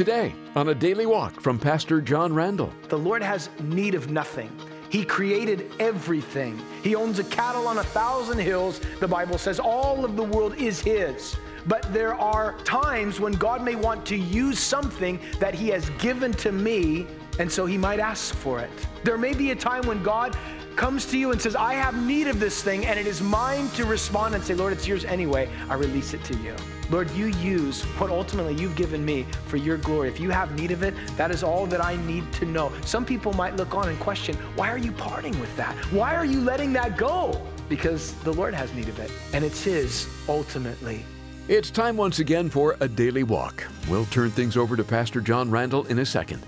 Today, on a daily walk from Pastor John Randall. The Lord has need of nothing. He created everything. He owns a cattle on a thousand hills. The Bible says all of the world is His. But there are times when God may want to use something that He has given to me, and so He might ask for it. There may be a time when God comes to you and says, I have need of this thing, and it is mine to respond and say, Lord, it's yours anyway. I release it to you. Lord, you use what ultimately you've given me for your glory. If you have need of it, that is all that I need to know. Some people might look on and question, why are you parting with that? Why are you letting that go? Because the Lord has need of it, and it's His ultimately. It's time once again for a daily walk. We'll turn things over to Pastor John Randall in a second.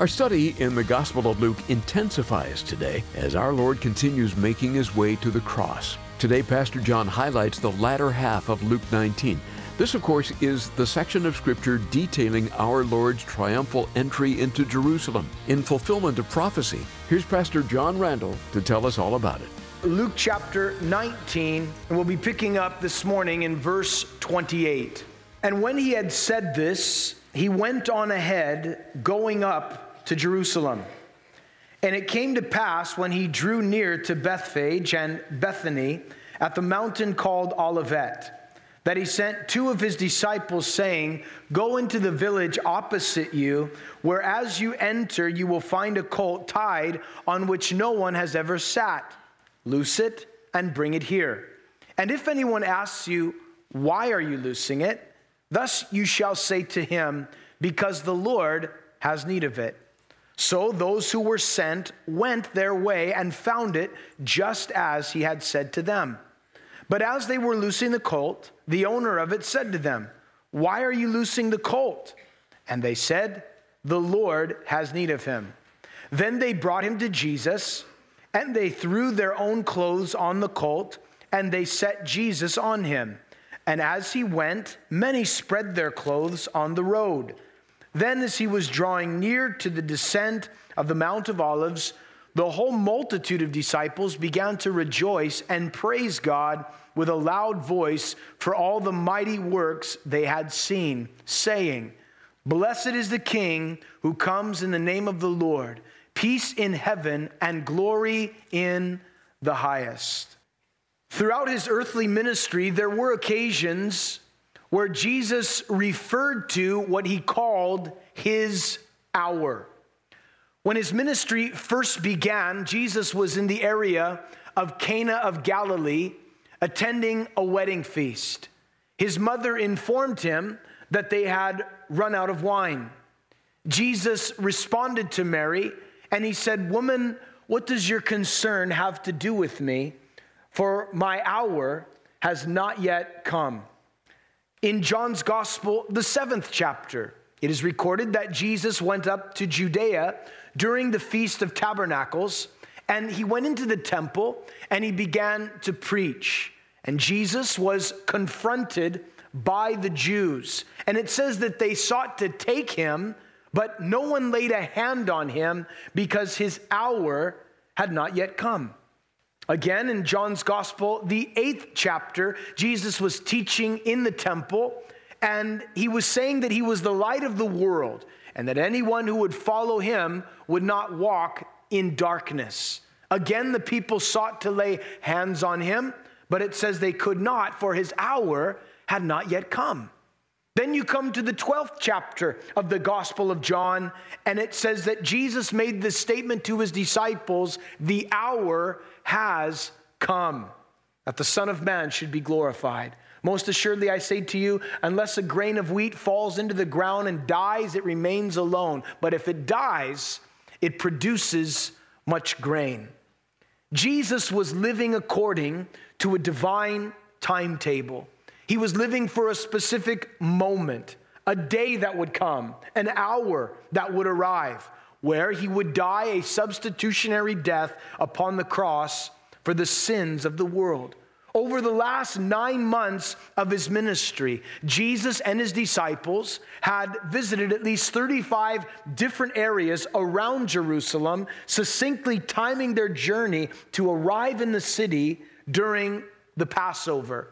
Our study in the Gospel of Luke intensifies today as our Lord continues making his way to the cross. Today, Pastor John highlights the latter half of Luke 19 this, of course, is the section of Scripture detailing our Lord's triumphal entry into Jerusalem in fulfillment of prophecy. Here's Pastor John Randall to tell us all about it. Luke chapter 19, and we'll be picking up this morning in verse 28. And when he had said this, he went on ahead, going up to Jerusalem. And it came to pass when he drew near to Bethphage and Bethany at the mountain called Olivet that he sent two of his disciples, saying, Go into the village opposite you, where as you enter, you will find a colt tied on which no one has ever sat. Loose it and bring it here. And if anyone asks you, Why are you loosing it? Thus you shall say to him, Because the Lord has need of it. So those who were sent went their way and found it just as he had said to them. But as they were loosing the colt, the owner of it said to them, Why are you loosing the colt? And they said, The Lord has need of him. Then they brought him to Jesus, and they threw their own clothes on the colt, and they set Jesus on him. And as he went, many spread their clothes on the road. Then, as he was drawing near to the descent of the Mount of Olives, the whole multitude of disciples began to rejoice and praise God with a loud voice for all the mighty works they had seen, saying, Blessed is the King who comes in the name of the Lord, peace in heaven and glory in the highest. Throughout his earthly ministry, there were occasions where Jesus referred to what he called his hour. When his ministry first began, Jesus was in the area of Cana of Galilee attending a wedding feast. His mother informed him that they had run out of wine. Jesus responded to Mary and he said, Woman, what does your concern have to do with me? For my hour has not yet come. In John's Gospel, the seventh chapter, it is recorded that Jesus went up to Judea during the Feast of Tabernacles and he went into the temple and he began to preach. And Jesus was confronted by the Jews. And it says that they sought to take him, but no one laid a hand on him because his hour had not yet come. Again, in John's Gospel, the eighth chapter, Jesus was teaching in the temple, and he was saying that he was the light of the world, and that anyone who would follow him would not walk in darkness. Again, the people sought to lay hands on him, but it says they could not, for his hour had not yet come. Then you come to the 12th chapter of the Gospel of John, and it says that Jesus made this statement to his disciples The hour has come, that the Son of Man should be glorified. Most assuredly, I say to you, unless a grain of wheat falls into the ground and dies, it remains alone. But if it dies, it produces much grain. Jesus was living according to a divine timetable. He was living for a specific moment, a day that would come, an hour that would arrive, where he would die a substitutionary death upon the cross for the sins of the world. Over the last nine months of his ministry, Jesus and his disciples had visited at least 35 different areas around Jerusalem, succinctly timing their journey to arrive in the city during the Passover.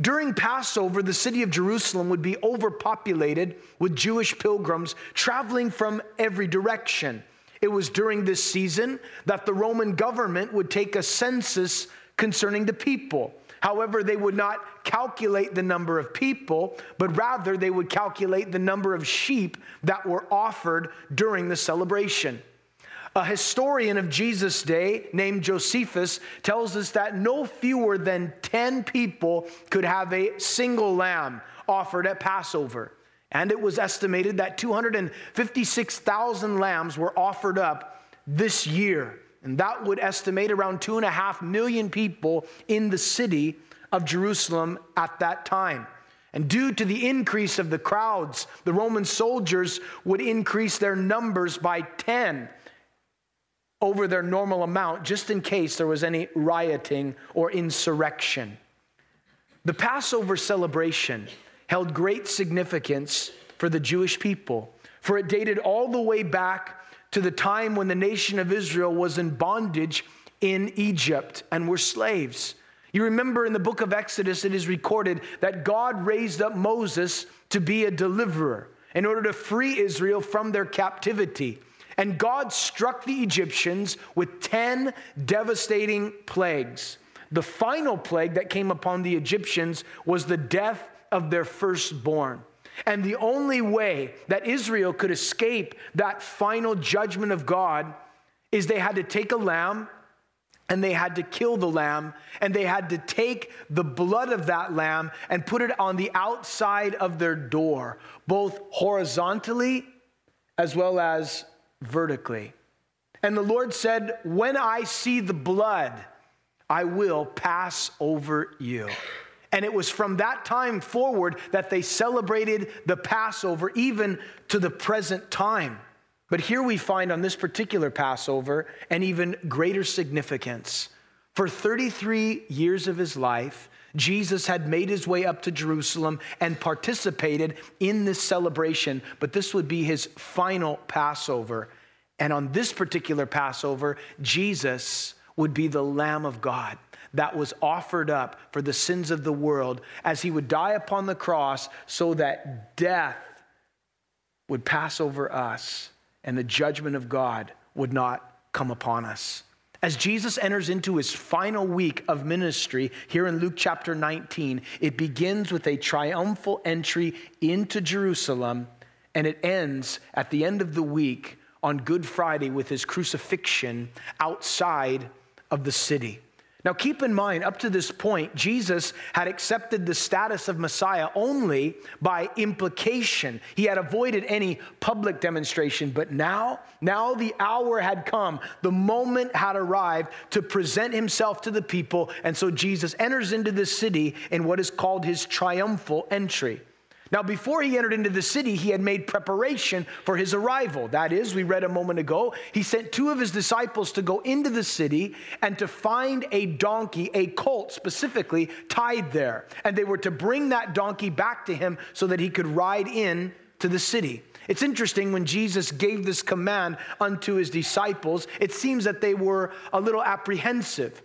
During Passover, the city of Jerusalem would be overpopulated with Jewish pilgrims traveling from every direction. It was during this season that the Roman government would take a census concerning the people. However, they would not calculate the number of people, but rather they would calculate the number of sheep that were offered during the celebration. A historian of Jesus' day named Josephus tells us that no fewer than 10 people could have a single lamb offered at Passover. And it was estimated that 256,000 lambs were offered up this year. And that would estimate around two and a half million people in the city of Jerusalem at that time. And due to the increase of the crowds, the Roman soldiers would increase their numbers by 10 over their normal amount just in case there was any rioting or insurrection. The Passover celebration held great significance for the Jewish people, for it dated all the way back to the time when the nation of Israel was in bondage in Egypt and were slaves. You remember in the book of Exodus, it is recorded that God raised up Moses to be a deliverer in order to free Israel from their captivity. And God struck the Egyptians with 10 devastating plagues. The final plague that came upon the Egyptians was the death of their firstborn. And the only way that Israel could escape that final judgment of God is they had to take a lamb and they had to kill the lamb and they had to take the blood of that lamb and put it on the outside of their door, both horizontally as well as vertically. And the Lord said, When I see the blood, I will pass over you. And it was from that time forward that they celebrated the Passover, even to the present time. But here we find on this particular Passover an even greater significance. For 33 years of his life, Jesus had made his way up to Jerusalem and participated in this celebration, but this would be his final Passover. And on this particular Passover, Jesus would be the Lamb of God that was offered up for the sins of the world as he would die upon the cross so that death would pass over us and the judgment of God would not come upon us. As Jesus enters into his final week of ministry here in Luke chapter 19, it begins with a triumphal entry into Jerusalem and it ends at the end of the week on Good Friday with his crucifixion outside of the city. Now, keep in mind, up to this point, Jesus had accepted the status of Messiah only by implication. He had avoided any public demonstration, but now, now the hour had come. The moment had arrived to present himself to the people. And so Jesus enters into the city in what is called his triumphal entry. Now, before he entered into the city, he had made preparation for his arrival. That is, we read a moment ago, he sent two of his disciples to go into the city and to find a donkey, a colt specifically, tied there. And they were to bring that donkey back to him so that he could ride in to the city. It's interesting when Jesus gave this command unto his disciples, it seems that they were a little apprehensive.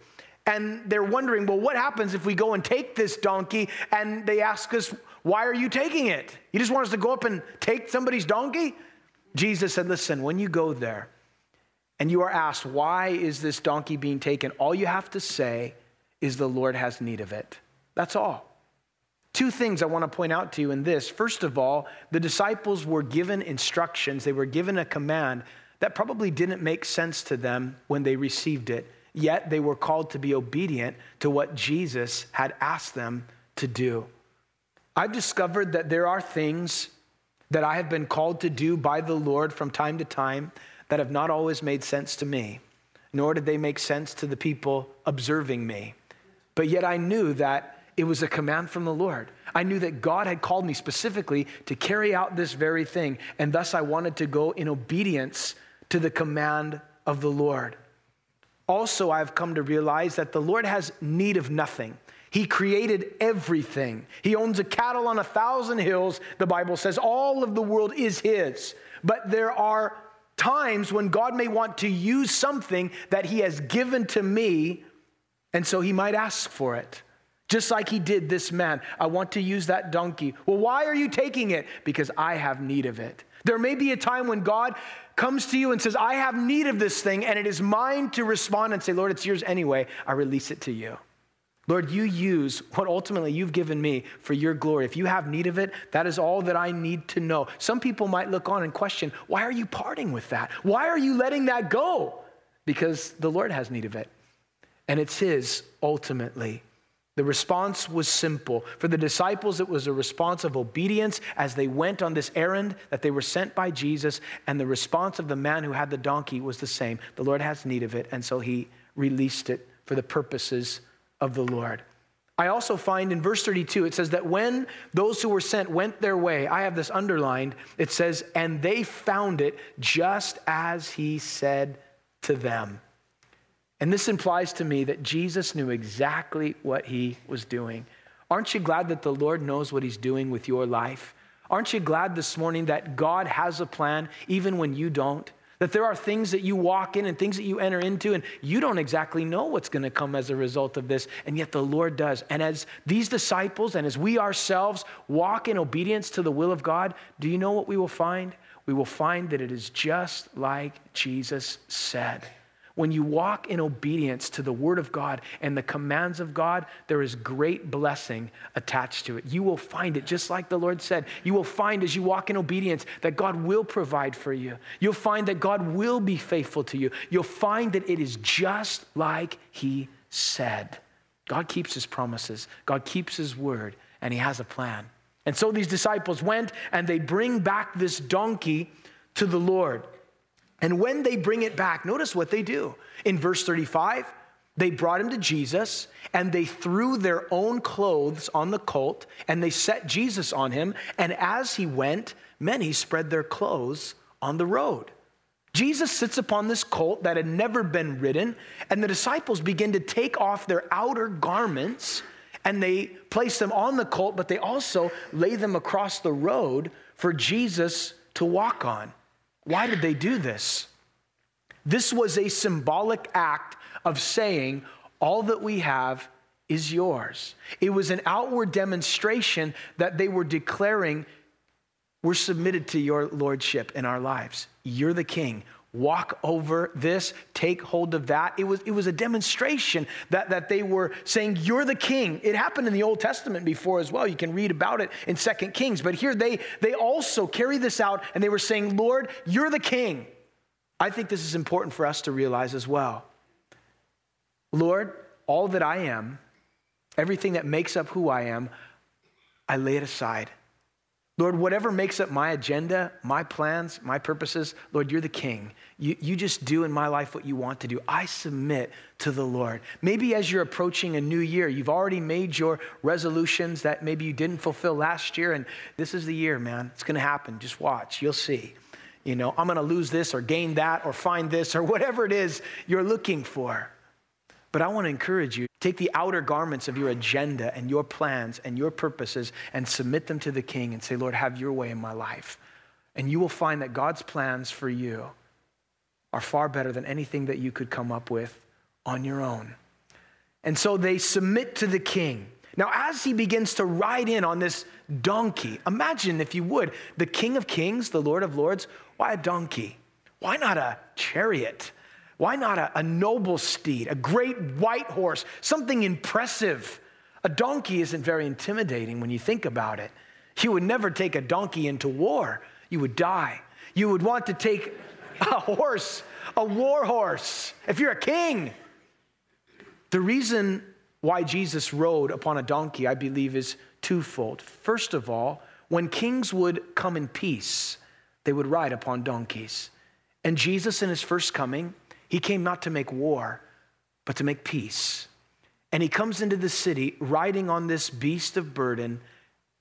And they're wondering, well, what happens if we go and take this donkey? And they ask us, why are you taking it? You just want us to go up and take somebody's donkey? Jesus said, Listen, when you go there and you are asked, Why is this donkey being taken? All you have to say is, The Lord has need of it. That's all. Two things I want to point out to you in this. First of all, the disciples were given instructions, they were given a command that probably didn't make sense to them when they received it, yet they were called to be obedient to what Jesus had asked them to do. I've discovered that there are things that I have been called to do by the Lord from time to time that have not always made sense to me, nor did they make sense to the people observing me. But yet I knew that it was a command from the Lord. I knew that God had called me specifically to carry out this very thing, and thus I wanted to go in obedience to the command of the Lord. Also, I've come to realize that the Lord has need of nothing. He created everything. He owns a cattle on a thousand hills. The Bible says all of the world is His. But there are times when God may want to use something that He has given to me, and so He might ask for it. just like he did this man. I want to use that donkey. Well, why are you taking it? Because I have need of it. There may be a time when God comes to you and says, I have need of this thing, and it is mine to respond and say, Lord, it's yours anyway. I release it to you. Lord, you use what ultimately you've given me for your glory. If you have need of it, that is all that I need to know. Some people might look on and question, why are you parting with that? Why are you letting that go? Because the Lord has need of it, and it's His ultimately. The response was simple. For the disciples, it was a response of obedience as they went on this errand that they were sent by Jesus. And the response of the man who had the donkey was the same. The Lord has need of it, and so he released it for the purposes of the Lord. I also find in verse 32, it says that when those who were sent went their way, I have this underlined, it says, and they found it just as he said to them. And this implies to me that Jesus knew exactly what he was doing. Aren't you glad that the Lord knows what he's doing with your life? Aren't you glad this morning that God has a plan even when you don't? That there are things that you walk in and things that you enter into, and you don't exactly know what's going to come as a result of this, and yet the Lord does. And as these disciples and as we ourselves walk in obedience to the will of God, do you know what we will find? We will find that it is just like Jesus said. When you walk in obedience to the Word of God and the commands of God, there is great blessing attached to it. You will find it, just like the Lord said. You will find as you walk in obedience that God will provide for you. You'll find that God will be faithful to you. You'll find that it is just like He said. God keeps His promises, God keeps His Word, and He has a plan. And so these disciples went and they bring back this donkey to the Lord. And when they bring it back, notice what they do. In verse 35, they brought him to Jesus and they threw their own clothes on the colt and they set Jesus on him. And as he went, many spread their clothes on the road. Jesus sits upon this colt that had never been ridden, and the disciples begin to take off their outer garments and they place them on the colt, but they also lay them across the road for Jesus to walk on. Why did they do this? This was a symbolic act of saying, All that we have is yours. It was an outward demonstration that they were declaring, We're submitted to your lordship in our lives. You're the king walk over this, take hold of that. It was, it was a demonstration that, that they were saying, You're the king. It happened in the Old Testament before as well. You can read about it in Second Kings. But here they, they also carry this out and they were saying, Lord, you're the king. I think this is important for us to realize as well. Lord, all that I am, everything that makes up who I am, I lay it aside. Lord, whatever makes up my agenda, my plans, my purposes, Lord, you're the king. You, you just do in my life what you want to do. I submit to the Lord. Maybe as you're approaching a new year, you've already made your resolutions that maybe you didn't fulfill last year, and this is the year, man. It's going to happen. Just watch, you'll see. You know, I'm going to lose this or gain that or find this or whatever it is you're looking for. But I want to encourage you take the outer garments of your agenda and your plans and your purposes and submit them to the king and say, Lord, have your way in my life. And you will find that God's plans for you are far better than anything that you could come up with on your own. And so they submit to the king. Now, as he begins to ride in on this donkey, imagine, if you would, the King of Kings, the Lord of Lords, why a donkey? Why not a chariot? Why not a, a noble steed, a great white horse, something impressive? A donkey isn't very intimidating when you think about it. You would never take a donkey into war, you would die. You would want to take a horse, a war horse, if you're a king. The reason why Jesus rode upon a donkey, I believe, is twofold. First of all, when kings would come in peace, they would ride upon donkeys. And Jesus, in his first coming, he came not to make war, but to make peace. And he comes into the city riding on this beast of burden,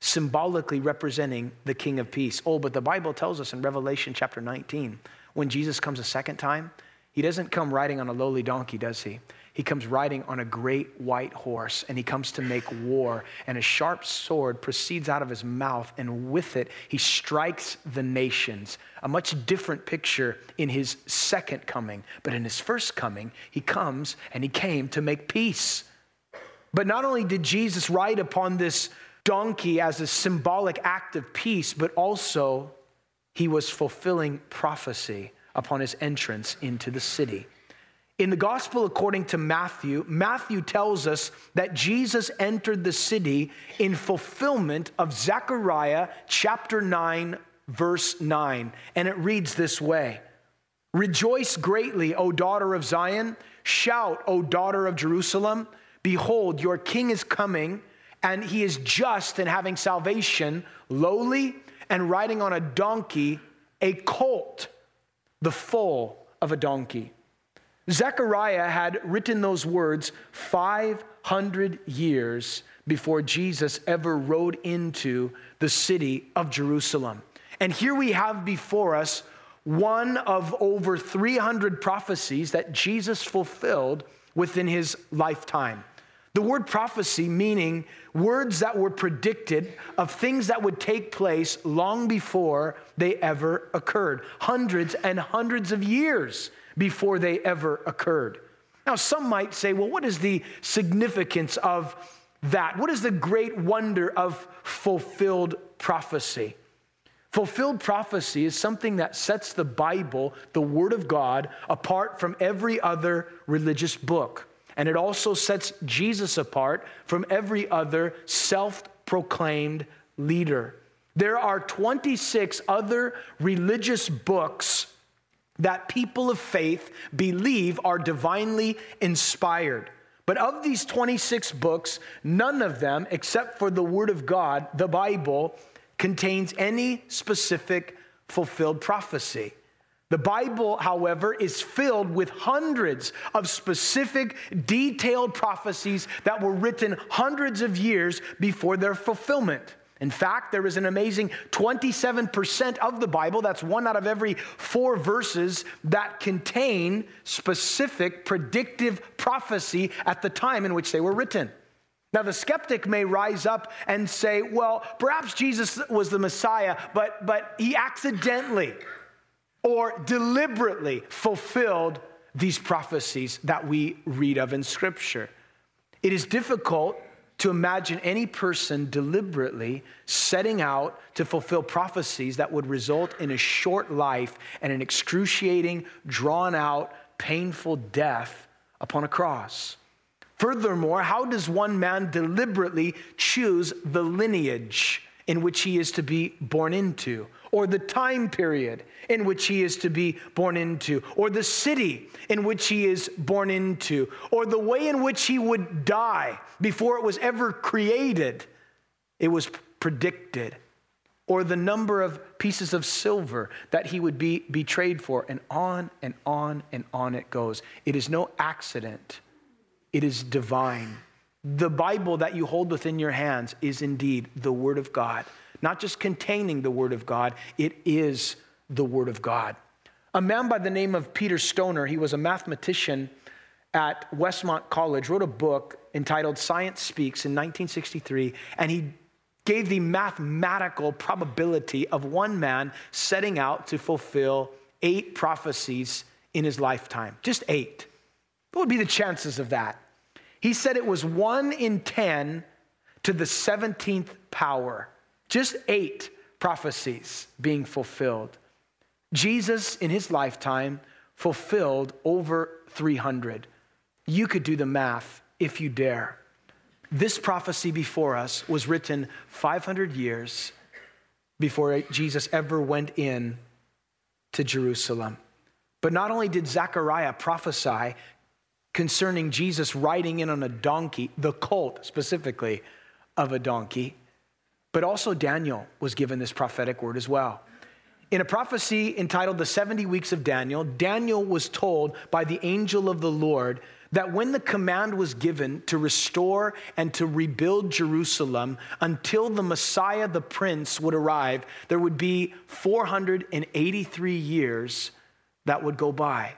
symbolically representing the King of Peace. Oh, but the Bible tells us in Revelation chapter 19, when Jesus comes a second time, he doesn't come riding on a lowly donkey, does he? He comes riding on a great white horse and he comes to make war. And a sharp sword proceeds out of his mouth, and with it, he strikes the nations. A much different picture in his second coming. But in his first coming, he comes and he came to make peace. But not only did Jesus ride upon this donkey as a symbolic act of peace, but also he was fulfilling prophecy upon his entrance into the city. In the gospel according to Matthew, Matthew tells us that Jesus entered the city in fulfillment of Zechariah chapter 9, verse 9. And it reads this way Rejoice greatly, O daughter of Zion. Shout, O daughter of Jerusalem. Behold, your king is coming, and he is just and having salvation, lowly and riding on a donkey, a colt, the foal of a donkey. Zechariah had written those words 500 years before Jesus ever rode into the city of Jerusalem. And here we have before us one of over 300 prophecies that Jesus fulfilled within his lifetime. The word prophecy meaning words that were predicted of things that would take place long before they ever occurred, hundreds and hundreds of years before they ever occurred. Now, some might say, well, what is the significance of that? What is the great wonder of fulfilled prophecy? Fulfilled prophecy is something that sets the Bible, the Word of God, apart from every other religious book. And it also sets Jesus apart from every other self proclaimed leader. There are 26 other religious books that people of faith believe are divinely inspired. But of these 26 books, none of them, except for the Word of God, the Bible, contains any specific fulfilled prophecy. The Bible, however, is filled with hundreds of specific, detailed prophecies that were written hundreds of years before their fulfillment. In fact, there is an amazing 27% of the Bible, that's one out of every four verses, that contain specific predictive prophecy at the time in which they were written. Now, the skeptic may rise up and say, well, perhaps Jesus was the Messiah, but, but he accidentally or deliberately fulfilled these prophecies that we read of in Scripture. It is difficult to imagine any person deliberately setting out to fulfill prophecies that would result in a short life and an excruciating, drawn out, painful death upon a cross. Furthermore, how does one man deliberately choose the lineage in which he is to be born into? Or the time period in which he is to be born into, or the city in which he is born into, or the way in which he would die before it was ever created, it was predicted, or the number of pieces of silver that he would be betrayed for, and on and on and on it goes. It is no accident, it is divine. The Bible that you hold within your hands is indeed the Word of God not just containing the Word of God, it is the Word of God. A man by the name of Peter Stoner, he was a mathematician at Westmont College, wrote a book entitled Science Speaks in 1963, and he gave the mathematical probability of one man setting out to fulfill eight prophecies in his lifetime. Just eight. What would be the chances of that? He said it was one in 10 to the 17th power. Just eight prophecies being fulfilled. Jesus, in his lifetime, fulfilled over 300. You could do the math if you dare. This prophecy before us was written 500 years before Jesus ever went in to Jerusalem. But not only did Zechariah prophesy concerning Jesus riding in on a donkey, the colt specifically of a donkey, but also Daniel was given this prophetic word as well. In a prophecy entitled The 70 Weeks of Daniel, Daniel was told by the angel of the Lord that when the command was given to restore and to rebuild Jerusalem until the Messiah, the Prince, would arrive, there would be 483 years that would go by.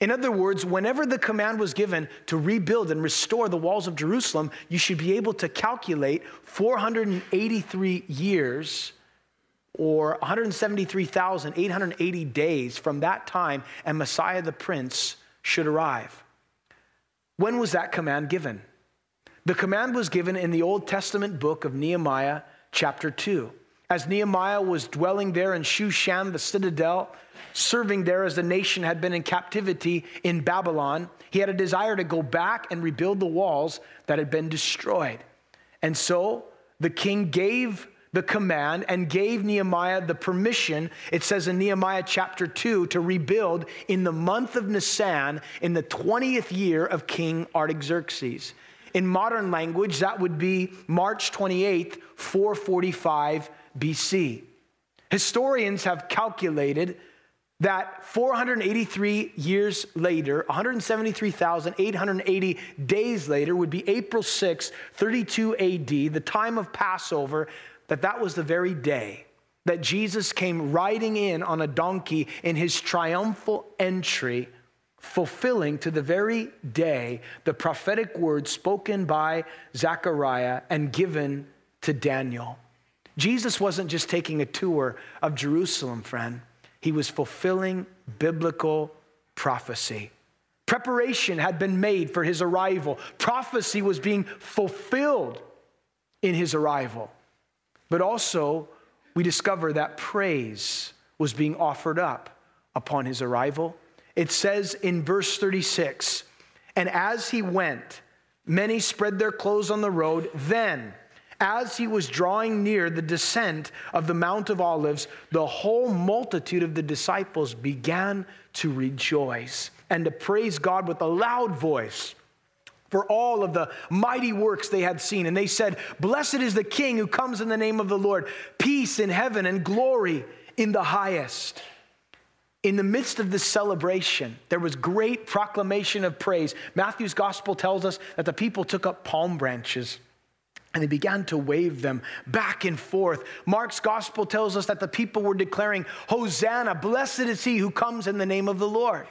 In other words, whenever the command was given to rebuild and restore the walls of Jerusalem, you should be able to calculate 483 years or 173,880 days from that time, and Messiah the Prince should arrive. When was that command given? The command was given in the Old Testament book of Nehemiah, chapter 2. As Nehemiah was dwelling there in Shushan, the citadel, serving there as the nation had been in captivity in Babylon, he had a desire to go back and rebuild the walls that had been destroyed. And so the king gave the command and gave Nehemiah the permission, it says in Nehemiah chapter 2, to rebuild in the month of Nisan in the 20th year of King Artaxerxes. In modern language, that would be March 28th, 445 BC. Historians have calculated that 483 years later, 173,880 days later, would be April 6, 32 AD, the time of Passover, that that was the very day that Jesus came riding in on a donkey in his triumphal entry, fulfilling to the very day the prophetic word spoken by Zechariah and given to Daniel. Jesus wasn't just taking a tour of Jerusalem, friend. He was fulfilling biblical prophecy. Preparation had been made for his arrival. Prophecy was being fulfilled in his arrival. But also, we discover that praise was being offered up upon his arrival. It says in verse 36 And as he went, many spread their clothes on the road. Then, as he was drawing near the descent of the Mount of Olives, the whole multitude of the disciples began to rejoice and to praise God with a loud voice for all of the mighty works they had seen. And they said, Blessed is the King who comes in the name of the Lord, peace in heaven and glory in the highest. In the midst of this celebration, there was great proclamation of praise. Matthew's gospel tells us that the people took up palm branches and they began to wave them back and forth. Mark's gospel tells us that the people were declaring, Hosanna, blessed is he who comes in the name of the Lord.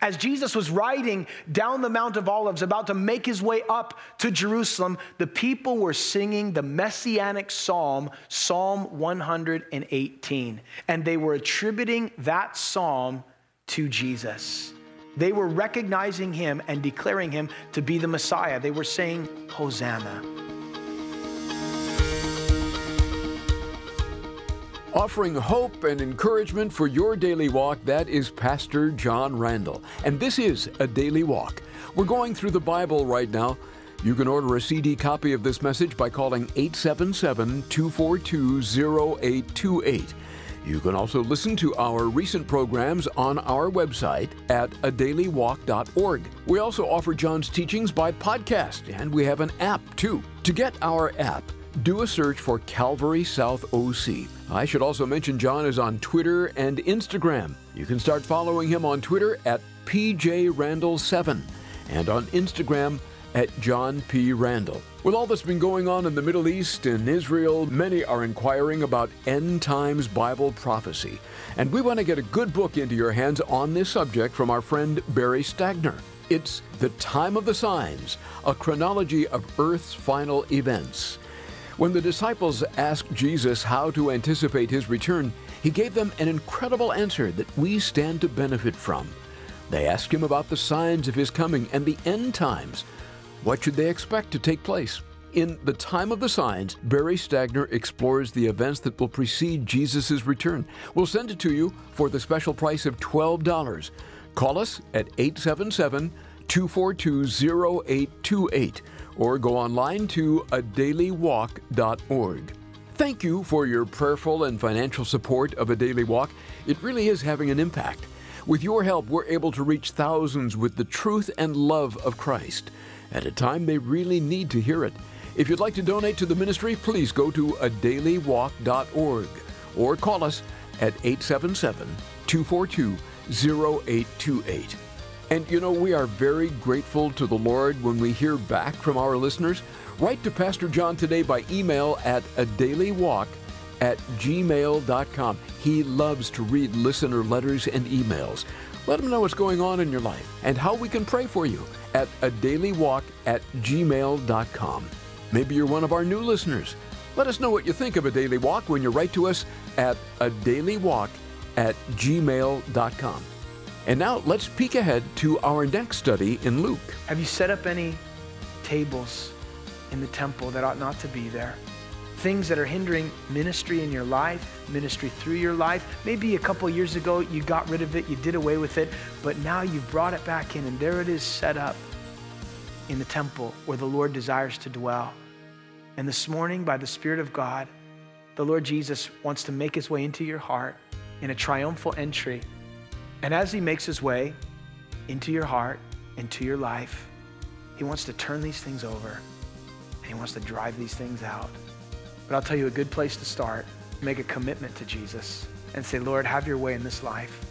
As Jesus was riding down the Mount of Olives, about to make his way up to Jerusalem, the people were singing the messianic psalm, Psalm 118. And they were attributing that psalm to Jesus. They were recognizing him and declaring him to be the Messiah. They were saying, Hosanna. Offering hope and encouragement for your daily walk, that is Pastor John Randall. And this is a daily walk. We're going through the Bible right now. You can order a CD copy of this message by calling 877 242 0828. You can also listen to our recent programs on our website at adailywalk.org. We also offer John's teachings by podcast, and we have an app too. To get our app, do a search for Calvary South OC. I should also mention John is on Twitter and Instagram. You can start following him on Twitter at PJRandall7 and on Instagram at John P. Randall. With all that's been going on in the Middle East and Israel, many are inquiring about end times Bible prophecy. And we want to get a good book into your hands on this subject from our friend Barry Stagner. It's The Time of the Signs, a chronology of Earth's final events. When the disciples asked Jesus how to anticipate his return, he gave them an incredible answer that we stand to benefit from. They asked him about the signs of his coming and the end times. What should they expect to take place? In The Time of the Signs, Barry Stagner explores the events that will precede Jesus' return. We'll send it to you for the special price of $12. Call us at 877 242 0828 or go online to adailywalk.org. Thank you for your prayerful and financial support of A Daily Walk. It really is having an impact. With your help, we're able to reach thousands with the truth and love of Christ at a time they really need to hear it. If you'd like to donate to the ministry, please go to adailywalk.org or call us at 877 242 0828. And you know, we are very grateful to the Lord when we hear back from our listeners. Write to Pastor John today by email at a daily walk at gmail.com. He loves to read listener letters and emails. Let him know what's going on in your life and how we can pray for you at a daily walk at gmail.com. Maybe you're one of our new listeners. Let us know what you think of a daily walk when you write to us at a daily walk at gmail.com. And now let's peek ahead to our next study in Luke. Have you set up any tables in the temple that ought not to be there. Things that are hindering ministry in your life, ministry through your life. Maybe a couple years ago you got rid of it, you did away with it, but now you've brought it back in, and there it is set up in the temple where the Lord desires to dwell. And this morning, by the Spirit of God, the Lord Jesus wants to make his way into your heart in a triumphal entry. And as he makes his way into your heart, into your life, he wants to turn these things over and he wants to drive these things out. But I'll tell you a good place to start make a commitment to Jesus and say, Lord, have your way in this life.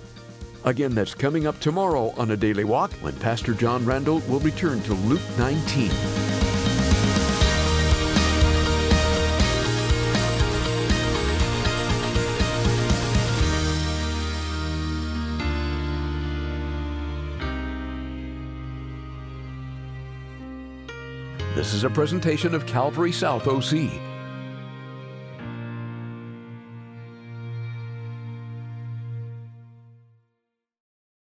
Again, that's coming up tomorrow on a daily walk when Pastor John Randall will return to Luke 19. Is a presentation of Calvary South OC.